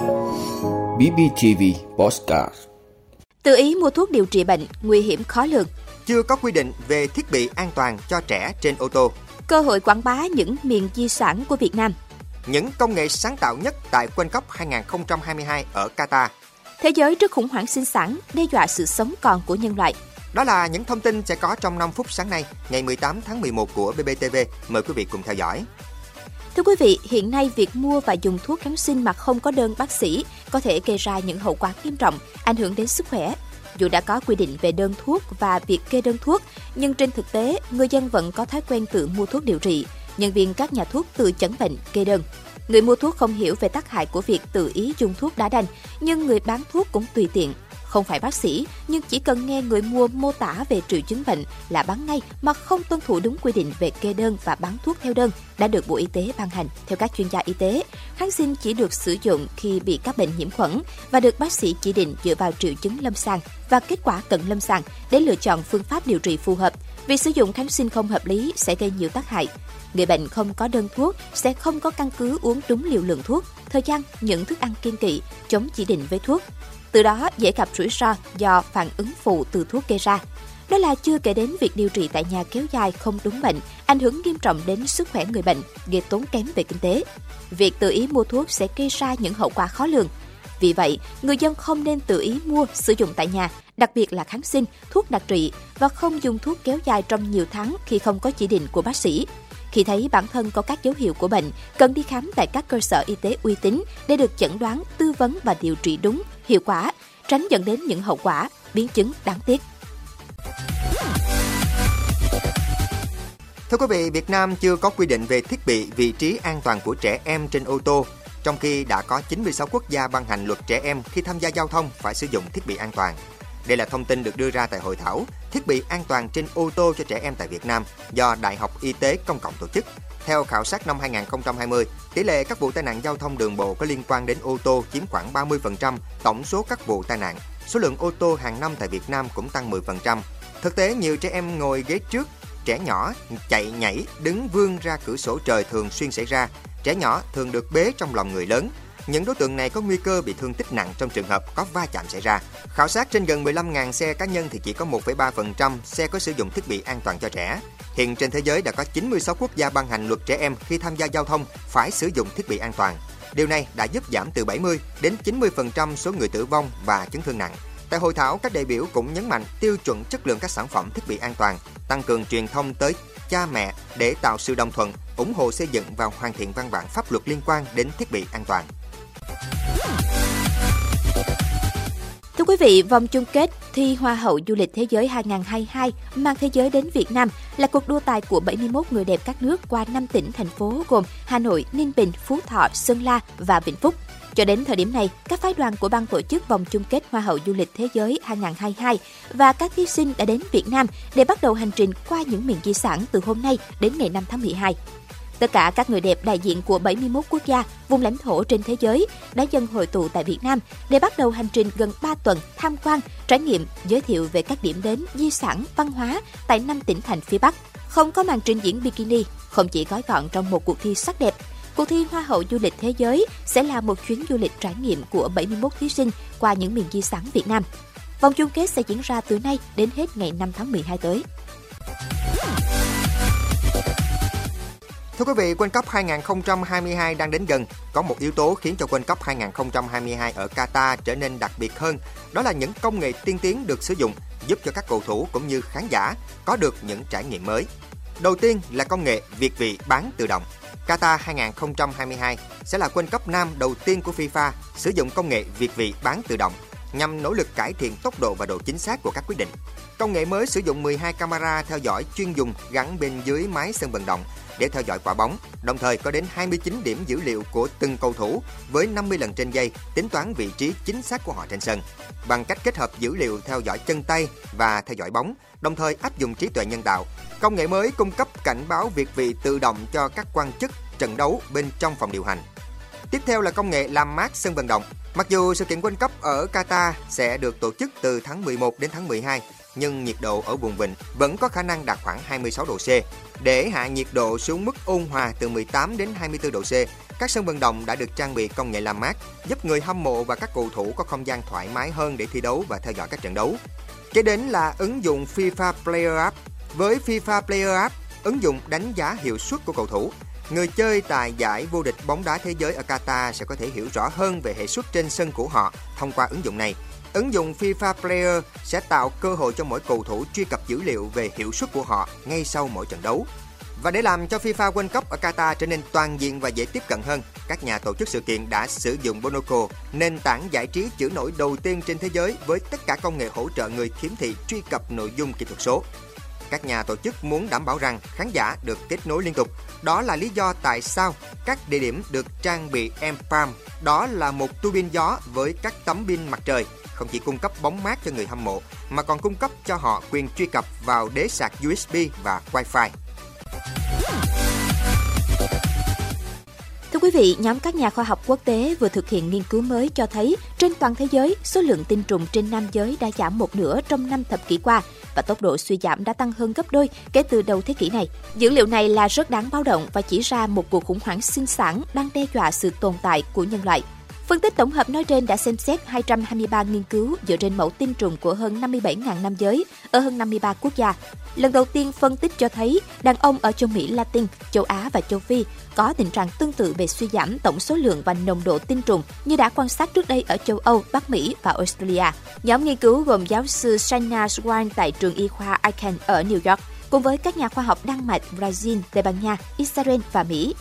BBTV Postcard Tự ý mua thuốc điều trị bệnh nguy hiểm khó lường. Chưa có quy định về thiết bị an toàn cho trẻ trên ô tô. Cơ hội quảng bá những miền di sản của Việt Nam. Những công nghệ sáng tạo nhất tại World Cup 2022 ở Qatar. Thế giới trước khủng hoảng sinh sản đe dọa sự sống còn của nhân loại. Đó là những thông tin sẽ có trong 5 phút sáng nay, ngày 18 tháng 11 của BBTV. Mời quý vị cùng theo dõi. Thưa quý vị, hiện nay việc mua và dùng thuốc kháng sinh mà không có đơn bác sĩ có thể gây ra những hậu quả nghiêm trọng, ảnh hưởng đến sức khỏe. Dù đã có quy định về đơn thuốc và việc kê đơn thuốc, nhưng trên thực tế, người dân vẫn có thói quen tự mua thuốc điều trị. Nhân viên các nhà thuốc tự chẩn bệnh, kê đơn. Người mua thuốc không hiểu về tác hại của việc tự ý dùng thuốc đã đành, nhưng người bán thuốc cũng tùy tiện, không phải bác sĩ, nhưng chỉ cần nghe người mua mô tả về triệu chứng bệnh là bán ngay mà không tuân thủ đúng quy định về kê đơn và bán thuốc theo đơn đã được Bộ Y tế ban hành. Theo các chuyên gia y tế, kháng sinh chỉ được sử dụng khi bị các bệnh nhiễm khuẩn và được bác sĩ chỉ định dựa vào triệu chứng lâm sàng và kết quả cận lâm sàng để lựa chọn phương pháp điều trị phù hợp. Việc sử dụng kháng sinh không hợp lý sẽ gây nhiều tác hại. Người bệnh không có đơn thuốc sẽ không có căn cứ uống đúng liều lượng thuốc, thời gian, những thức ăn kiên kỵ, chống chỉ định với thuốc từ đó dễ gặp rủi ro do phản ứng phụ từ thuốc gây ra. Đó là chưa kể đến việc điều trị tại nhà kéo dài không đúng bệnh, ảnh hưởng nghiêm trọng đến sức khỏe người bệnh, gây tốn kém về kinh tế. Việc tự ý mua thuốc sẽ gây ra những hậu quả khó lường. Vì vậy, người dân không nên tự ý mua, sử dụng tại nhà, đặc biệt là kháng sinh, thuốc đặc trị và không dùng thuốc kéo dài trong nhiều tháng khi không có chỉ định của bác sĩ. Khi thấy bản thân có các dấu hiệu của bệnh, cần đi khám tại các cơ sở y tế uy tín để được chẩn đoán, tư vấn và điều trị đúng, hiệu quả, tránh dẫn đến những hậu quả, biến chứng đáng tiếc. Thưa quý vị, Việt Nam chưa có quy định về thiết bị vị trí an toàn của trẻ em trên ô tô, trong khi đã có 96 quốc gia ban hành luật trẻ em khi tham gia giao thông phải sử dụng thiết bị an toàn. Đây là thông tin được đưa ra tại hội thảo Thiết bị an toàn trên ô tô cho trẻ em tại Việt Nam do Đại học Y tế Công cộng tổ chức. Theo khảo sát năm 2020, tỷ lệ các vụ tai nạn giao thông đường bộ có liên quan đến ô tô chiếm khoảng 30% tổng số các vụ tai nạn. Số lượng ô tô hàng năm tại Việt Nam cũng tăng 10%. Thực tế, nhiều trẻ em ngồi ghế trước, trẻ nhỏ chạy nhảy, đứng vươn ra cửa sổ trời thường xuyên xảy ra. Trẻ nhỏ thường được bế trong lòng người lớn, những đối tượng này có nguy cơ bị thương tích nặng trong trường hợp có va chạm xảy ra. Khảo sát trên gần 15.000 xe cá nhân thì chỉ có 1,3% xe có sử dụng thiết bị an toàn cho trẻ. Hiện trên thế giới đã có 96 quốc gia ban hành luật trẻ em khi tham gia giao thông phải sử dụng thiết bị an toàn. Điều này đã giúp giảm từ 70 đến 90% số người tử vong và chấn thương nặng. Tại hội thảo, các đại biểu cũng nhấn mạnh tiêu chuẩn chất lượng các sản phẩm thiết bị an toàn, tăng cường truyền thông tới cha mẹ để tạo sự đồng thuận, ủng hộ xây dựng và hoàn thiện văn bản pháp luật liên quan đến thiết bị an toàn. Thưa quý vị, vòng chung kết thi Hoa hậu Du lịch Thế giới 2022 mang thế giới đến Việt Nam là cuộc đua tài của 71 người đẹp các nước qua 5 tỉnh, thành phố gồm Hà Nội, Ninh Bình, Phú Thọ, Sơn La và Vĩnh Phúc. Cho đến thời điểm này, các phái đoàn của ban tổ chức vòng chung kết Hoa hậu Du lịch Thế giới 2022 và các thí sinh đã đến Việt Nam để bắt đầu hành trình qua những miền di sản từ hôm nay đến ngày 5 tháng 12. Tất cả các người đẹp đại diện của 71 quốc gia, vùng lãnh thổ trên thế giới đã dần hội tụ tại Việt Nam để bắt đầu hành trình gần 3 tuần tham quan, trải nghiệm, giới thiệu về các điểm đến, di sản, văn hóa tại 5 tỉnh thành phía Bắc. Không có màn trình diễn bikini, không chỉ gói gọn trong một cuộc thi sắc đẹp, Cuộc thi Hoa hậu du lịch thế giới sẽ là một chuyến du lịch trải nghiệm của 71 thí sinh qua những miền di sản Việt Nam. Vòng chung kết sẽ diễn ra từ nay đến hết ngày 5 tháng 12 tới. Thưa quý vị, World Cup 2022 đang đến gần. Có một yếu tố khiến cho World Cup 2022 ở Qatar trở nên đặc biệt hơn, đó là những công nghệ tiên tiến được sử dụng giúp cho các cầu thủ cũng như khán giả có được những trải nghiệm mới. Đầu tiên là công nghệ việt vị bán tự động. Qatar 2022 sẽ là World Cup nam đầu tiên của FIFA sử dụng công nghệ việt vị bán tự động nhằm nỗ lực cải thiện tốc độ và độ chính xác của các quyết định. Công nghệ mới sử dụng 12 camera theo dõi chuyên dùng gắn bên dưới mái sân vận động để theo dõi quả bóng, đồng thời có đến 29 điểm dữ liệu của từng cầu thủ với 50 lần trên giây tính toán vị trí chính xác của họ trên sân. Bằng cách kết hợp dữ liệu theo dõi chân tay và theo dõi bóng, đồng thời áp dụng trí tuệ nhân tạo, công nghệ mới cung cấp cảnh báo việt vị tự động cho các quan chức trận đấu bên trong phòng điều hành. Tiếp theo là công nghệ làm mát sân vận động. Mặc dù sự kiện World Cup ở Qatar sẽ được tổ chức từ tháng 11 đến tháng 12, nhưng nhiệt độ ở vùng vịnh vẫn có khả năng đạt khoảng 26 độ C. Để hạ nhiệt độ xuống mức ôn hòa từ 18 đến 24 độ C, các sân vận động đã được trang bị công nghệ làm mát, giúp người hâm mộ và các cầu thủ có không gian thoải mái hơn để thi đấu và theo dõi các trận đấu. Kế đến là ứng dụng FIFA Player App. Với FIFA Player App, ứng dụng đánh giá hiệu suất của cầu thủ. Người chơi tại giải vô địch bóng đá thế giới ở Qatar sẽ có thể hiểu rõ hơn về hệ suất trên sân của họ thông qua ứng dụng này. Ứng dụng FIFA Player sẽ tạo cơ hội cho mỗi cầu thủ truy cập dữ liệu về hiệu suất của họ ngay sau mỗi trận đấu. Và để làm cho FIFA World Cup ở Qatar trở nên toàn diện và dễ tiếp cận hơn, các nhà tổ chức sự kiện đã sử dụng Bonoco, nền tảng giải trí chữ nổi đầu tiên trên thế giới với tất cả công nghệ hỗ trợ người khiếm thị truy cập nội dung kỹ thuật số. Các nhà tổ chức muốn đảm bảo rằng khán giả được kết nối liên tục. Đó là lý do tại sao các địa điểm được trang bị M-Palm, đó là một tua bin gió với các tấm pin mặt trời không chỉ cung cấp bóng mát cho người hâm mộ mà còn cung cấp cho họ quyền truy cập vào đế sạc USB và Wi-Fi. Thưa quý vị, nhóm các nhà khoa học quốc tế vừa thực hiện nghiên cứu mới cho thấy trên toàn thế giới, số lượng tinh trùng trên nam giới đã giảm một nửa trong năm thập kỷ qua và tốc độ suy giảm đã tăng hơn gấp đôi kể từ đầu thế kỷ này. Dữ liệu này là rất đáng báo động và chỉ ra một cuộc khủng hoảng sinh sản đang đe dọa sự tồn tại của nhân loại. Phân tích tổng hợp nói trên đã xem xét 223 nghiên cứu dựa trên mẫu tinh trùng của hơn 57.000 nam giới ở hơn 53 quốc gia. Lần đầu tiên phân tích cho thấy đàn ông ở châu Mỹ Latin, châu Á và châu Phi có tình trạng tương tự về suy giảm tổng số lượng và nồng độ tinh trùng như đã quan sát trước đây ở châu Âu, Bắc Mỹ và Australia. Nhóm nghiên cứu gồm giáo sư Shana Swan tại trường y khoa Icahn ở New York, cùng với các nhà khoa học Đan Mạch, Brazil, Tây Ban Nha, Israel và Mỹ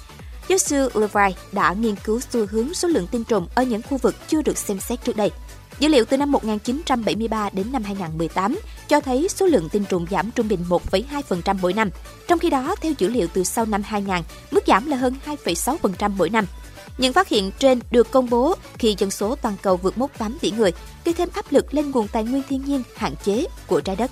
Giáo sư Levi đã nghiên cứu xu hướng số lượng tinh trùng ở những khu vực chưa được xem xét trước đây. Dữ liệu từ năm 1973 đến năm 2018 cho thấy số lượng tinh trùng giảm trung bình 1,2% mỗi năm. Trong khi đó, theo dữ liệu từ sau năm 2000, mức giảm là hơn 2,6% mỗi năm. Những phát hiện trên được công bố khi dân số toàn cầu vượt mốc 8 tỷ người, gây thêm áp lực lên nguồn tài nguyên thiên nhiên hạn chế của trái đất.